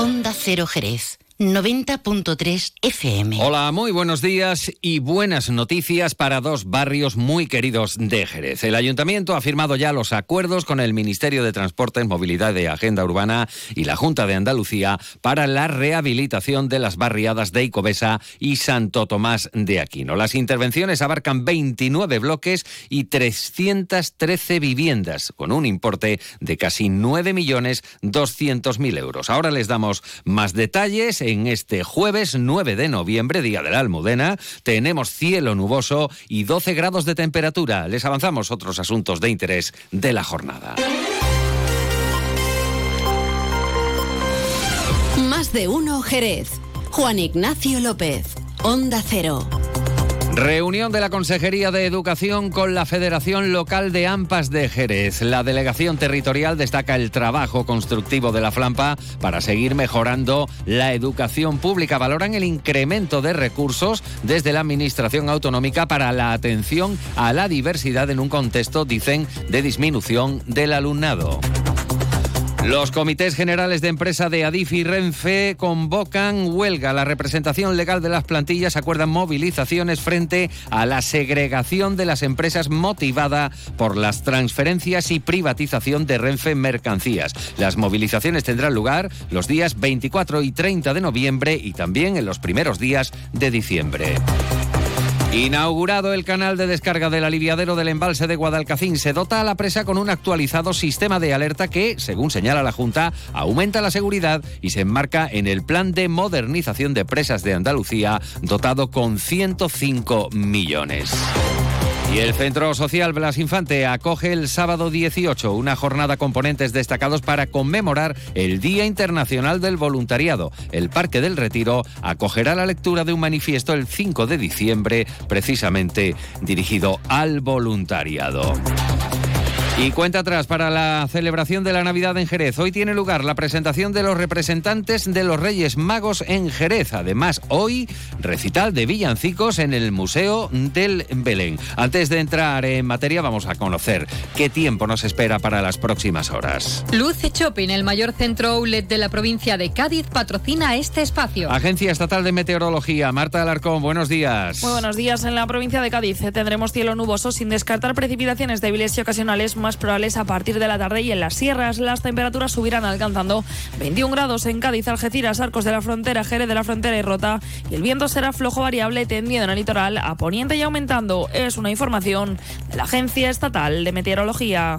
Onda Cero Jerez. 90.3 FM. Hola, muy buenos días y buenas noticias para dos barrios muy queridos de Jerez. El ayuntamiento ha firmado ya los acuerdos con el Ministerio de Transportes, Movilidad y Agenda Urbana y la Junta de Andalucía para la rehabilitación de las barriadas de Icobesa y Santo Tomás de Aquino. Las intervenciones abarcan 29 bloques y 313 viviendas, con un importe de casi 9.200.000 euros. Ahora les damos más detalles en este jueves 9 de noviembre, Día de la Almudena. Tenemos cielo nuboso y 12 grados de temperatura. Les avanzamos otros asuntos de interés de la jornada. Más de uno Jerez. Juan Ignacio López. Onda Cero. Reunión de la Consejería de Educación con la Federación Local de AMPAS de Jerez. La delegación territorial destaca el trabajo constructivo de la Flampa para seguir mejorando la educación pública. Valoran el incremento de recursos desde la Administración Autonómica para la atención a la diversidad en un contexto, dicen, de disminución del alumnado. Los comités generales de empresa de Adif y Renfe convocan huelga. La representación legal de las plantillas acuerdan movilizaciones frente a la segregación de las empresas motivada por las transferencias y privatización de Renfe Mercancías. Las movilizaciones tendrán lugar los días 24 y 30 de noviembre y también en los primeros días de diciembre. Inaugurado el canal de descarga del aliviadero del embalse de Guadalcacín, se dota a la presa con un actualizado sistema de alerta que, según señala la Junta, aumenta la seguridad y se enmarca en el plan de modernización de presas de Andalucía, dotado con 105 millones. Y el Centro Social Blas Infante acoge el sábado 18 una jornada con ponentes destacados para conmemorar el Día Internacional del Voluntariado. El Parque del Retiro acogerá la lectura de un manifiesto el 5 de diciembre, precisamente dirigido al voluntariado. Y cuenta atrás para la celebración de la Navidad en Jerez. Hoy tiene lugar la presentación de los representantes de los Reyes Magos en Jerez. Además, hoy recital de villancicos en el Museo del Belén. Antes de entrar en materia, vamos a conocer qué tiempo nos espera para las próximas horas. Luce Shopping, el mayor centro outlet de la provincia de Cádiz, patrocina este espacio. Agencia Estatal de Meteorología, Marta Alarcón, buenos días. Muy buenos días. En la provincia de Cádiz tendremos cielo nuboso sin descartar precipitaciones débiles y ocasionales más probables a partir de la tarde y en las sierras las temperaturas subirán alcanzando 21 grados en Cádiz, Algeciras, Arcos de la Frontera, Jerez de la Frontera y Rota y el viento será flojo variable tendiendo en el litoral a poniente y aumentando. Es una información de la Agencia Estatal de Meteorología.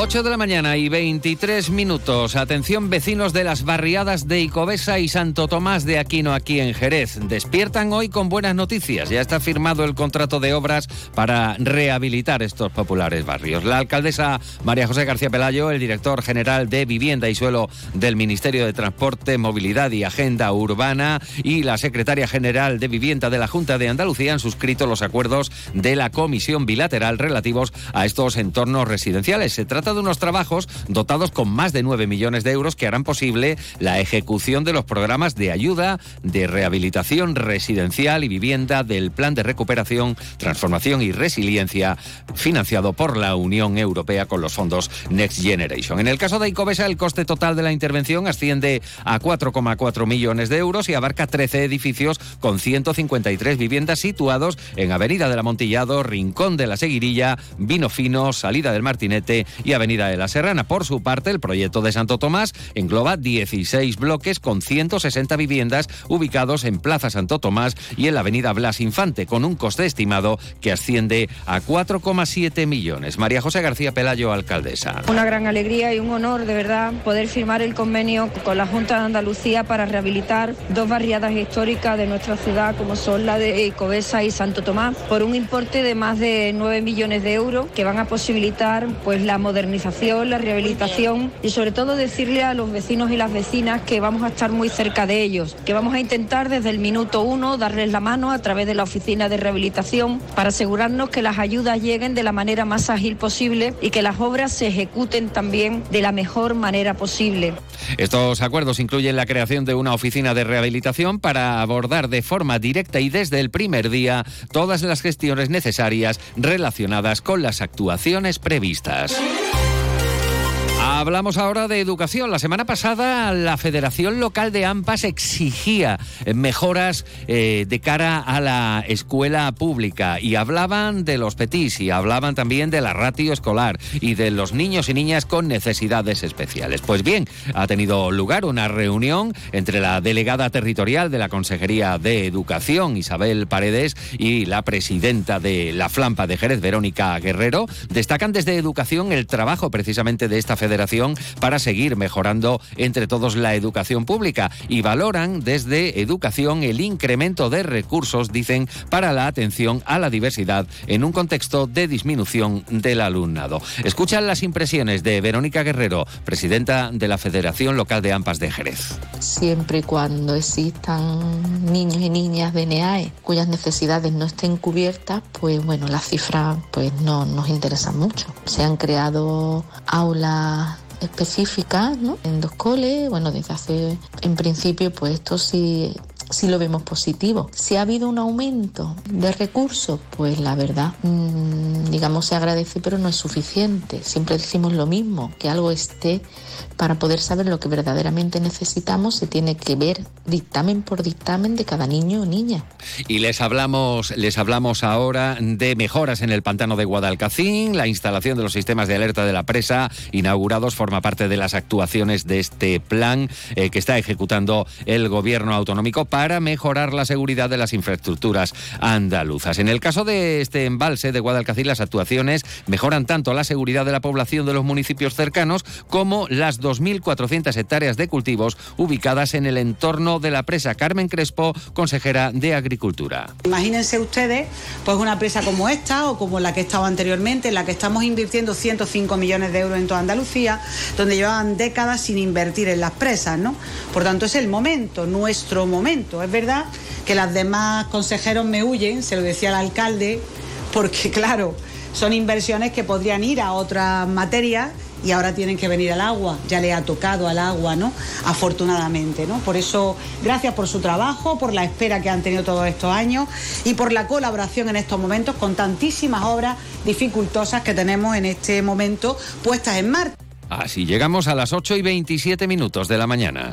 8 de la mañana y 23 minutos. Atención vecinos de las barriadas de Icobesa y Santo Tomás de Aquino aquí en Jerez. Despiertan hoy con buenas noticias. Ya está firmado el contrato de obras para rehabilitar estos populares barrios. La alcaldesa María José García Pelayo, el director general de Vivienda y Suelo del Ministerio de Transporte, Movilidad y Agenda Urbana y la secretaria general de Vivienda de la Junta de Andalucía han suscrito los acuerdos de la comisión bilateral relativos a estos entornos residenciales. Se trata de unos trabajos dotados con más de 9 millones de euros que harán posible la ejecución de los programas de ayuda, de rehabilitación residencial y vivienda del Plan de Recuperación, Transformación y Resiliencia financiado por la Unión Europea con los fondos Next Generation. En el caso de Icobesa, el coste total de la intervención asciende a 4,4 millones de euros y abarca 13 edificios con 153 viviendas situados en Avenida del Amontillado, Rincón de la Seguirilla, Vino Fino, Salida del Martinete y Avenida de la Serrana. Por su parte, el proyecto de Santo Tomás engloba 16 bloques con 160 viviendas ubicados en Plaza Santo Tomás y en la Avenida Blas Infante, con un coste estimado que asciende a 4,7 millones. María José García Pelayo, alcaldesa. Una gran alegría y un honor, de verdad, poder firmar el convenio con la Junta de Andalucía para rehabilitar dos barriadas históricas de nuestra ciudad, como son la de Cobesa y Santo Tomás, por un importe de más de 9 millones de euros que van a posibilitar pues la modernización modernización, la rehabilitación y sobre todo decirle a los vecinos y las vecinas que vamos a estar muy cerca de ellos, que vamos a intentar desde el minuto uno darles la mano a través de la oficina de rehabilitación para asegurarnos que las ayudas lleguen de la manera más ágil posible y que las obras se ejecuten también de la mejor manera posible. Estos acuerdos incluyen la creación de una oficina de rehabilitación para abordar de forma directa y desde el primer día todas las gestiones necesarias relacionadas con las actuaciones previstas. Hablamos ahora de educación. La semana pasada la Federación Local de AMPAS exigía mejoras eh, de cara a la escuela pública y hablaban de los petis y hablaban también de la ratio escolar y de los niños y niñas con necesidades especiales. Pues bien, ha tenido lugar una reunión entre la delegada territorial de la Consejería de Educación, Isabel Paredes, y la presidenta de la Flampa de Jerez, Verónica Guerrero. Destacan desde Educación el trabajo precisamente de esta federación para seguir mejorando entre todos la educación pública y valoran desde educación el incremento de recursos, dicen, para la atención a la diversidad en un contexto de disminución del alumnado. Escuchan las impresiones de Verónica Guerrero, presidenta de la Federación Local de AMPAS de Jerez. Siempre y cuando existan niños y niñas de NEAE cuyas necesidades no estén cubiertas, pues bueno, las cifras pues no nos interesan mucho. Se han creado aulas específicas ¿no? en dos coles. Bueno, desde hace, en principio, pues esto sí si lo vemos positivo. Si ha habido un aumento de recursos, pues la verdad, mmm, digamos, se agradece, pero no es suficiente. Siempre decimos lo mismo, que algo esté para poder saber lo que verdaderamente necesitamos, se tiene que ver dictamen por dictamen de cada niño o niña. Y les hablamos, les hablamos ahora de mejoras en el pantano de Guadalcacín, la instalación de los sistemas de alerta de la presa inaugurados forma parte de las actuaciones de este plan eh, que está ejecutando el gobierno autonómico mejorar la seguridad de las infraestructuras andaluzas. En el caso de este embalse de Guadalcacín, las actuaciones mejoran tanto la seguridad de la población de los municipios cercanos como las 2.400 hectáreas de cultivos ubicadas en el entorno de la presa. Carmen Crespo, consejera de Agricultura. Imagínense ustedes, pues una presa como esta o como la que estaba anteriormente, en la que estamos invirtiendo 105 millones de euros en toda Andalucía, donde llevaban décadas sin invertir en las presas, ¿no? Por tanto, es el momento, nuestro momento. Es verdad que las demás consejeros me huyen, se lo decía el alcalde, porque claro, son inversiones que podrían ir a otras materias y ahora tienen que venir al agua, ya le ha tocado al agua, ¿no? Afortunadamente, ¿no? Por eso, gracias por su trabajo, por la espera que han tenido todos estos años y por la colaboración en estos momentos con tantísimas obras dificultosas que tenemos en este momento puestas en marcha. Así llegamos a las 8 y 27 minutos de la mañana.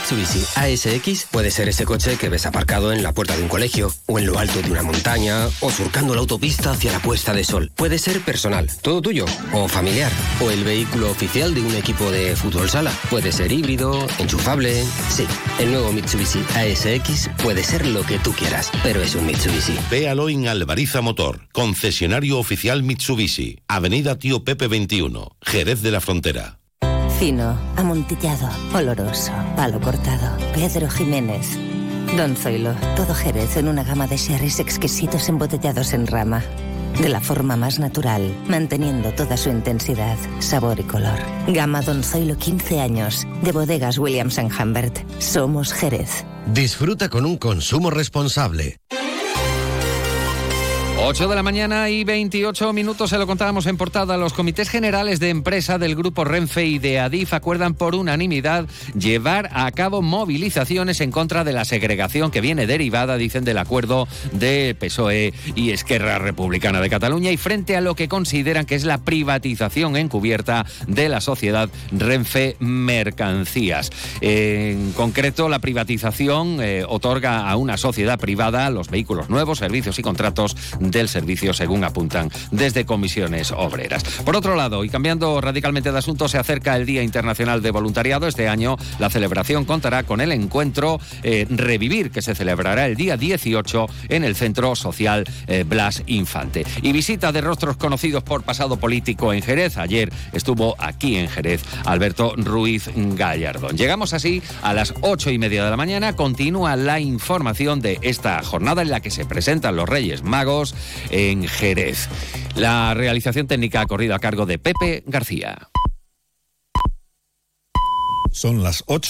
Mitsubishi ASX puede ser ese coche que ves aparcado en la puerta de un colegio, o en lo alto de una montaña, o surcando la autopista hacia la puesta de sol. Puede ser personal, todo tuyo, o familiar, o el vehículo oficial de un equipo de fútbol sala. Puede ser híbrido, enchufable. Sí, el nuevo Mitsubishi ASX puede ser lo que tú quieras, pero es un Mitsubishi. Véalo en Alvariza Motor, concesionario oficial Mitsubishi, Avenida Tío Pepe 21, Jerez de la Frontera. Fino, amontillado, oloroso, palo cortado. Pedro Jiménez. Don Zoilo, todo Jerez en una gama de sherries exquisitos embotellados en rama. De la forma más natural, manteniendo toda su intensidad, sabor y color. Gama Don Zoilo 15 años, de bodegas Williams ⁇ Humbert. Somos Jerez. Disfruta con un consumo responsable. 8 de la mañana y 28 minutos se lo contábamos en portada. Los comités generales de empresa del grupo Renfe y de Adif acuerdan por unanimidad llevar a cabo movilizaciones en contra de la segregación que viene derivada, dicen, del acuerdo de PSOE y Esquerra Republicana de Cataluña y frente a lo que consideran que es la privatización encubierta de la sociedad Renfe Mercancías. En concreto, la privatización eh, otorga a una sociedad privada los vehículos nuevos, servicios y contratos del servicio, según apuntan desde comisiones obreras. Por otro lado, y cambiando radicalmente de asunto, se acerca el Día Internacional de Voluntariado. Este año la celebración contará con el encuentro eh, Revivir, que se celebrará el día 18 en el Centro Social eh, Blas Infante. Y visita de rostros conocidos por pasado político en Jerez. Ayer estuvo aquí en Jerez Alberto Ruiz Gallardón. Llegamos así a las ocho y media de la mañana. Continúa la información de esta jornada en la que se presentan los Reyes Magos en Jerez. La realización técnica ha corrido a cargo de Pepe García. Son las 8